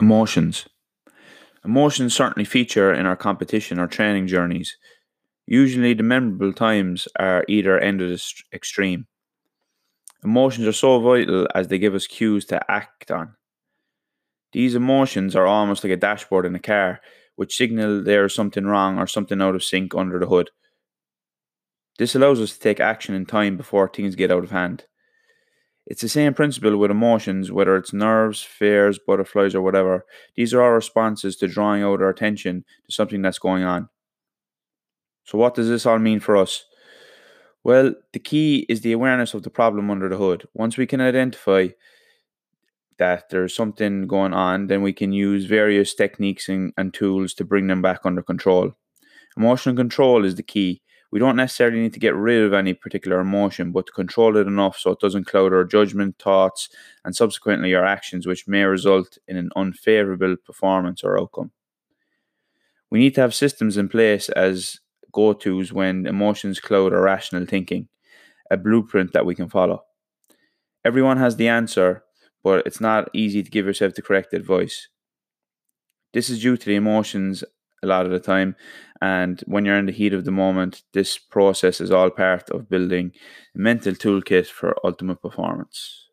Emotions. Emotions certainly feature in our competition or training journeys. Usually, the memorable times are either end of the extreme. Emotions are so vital as they give us cues to act on. These emotions are almost like a dashboard in a car, which signal there is something wrong or something out of sync under the hood. This allows us to take action in time before things get out of hand. It's the same principle with emotions, whether it's nerves, fears, butterflies, or whatever. These are our responses to drawing out our attention to something that's going on. So, what does this all mean for us? Well, the key is the awareness of the problem under the hood. Once we can identify that there's something going on, then we can use various techniques and, and tools to bring them back under control. Emotional control is the key we don't necessarily need to get rid of any particular emotion, but to control it enough so it doesn't cloud our judgment, thoughts, and subsequently our actions, which may result in an unfavorable performance or outcome. We need to have systems in place as go tos when emotions cloud our rational thinking, a blueprint that we can follow. Everyone has the answer, but it's not easy to give yourself the correct advice. This is due to the emotions a lot of the time. And when you're in the heat of the moment, this process is all part of building a mental toolkit for ultimate performance.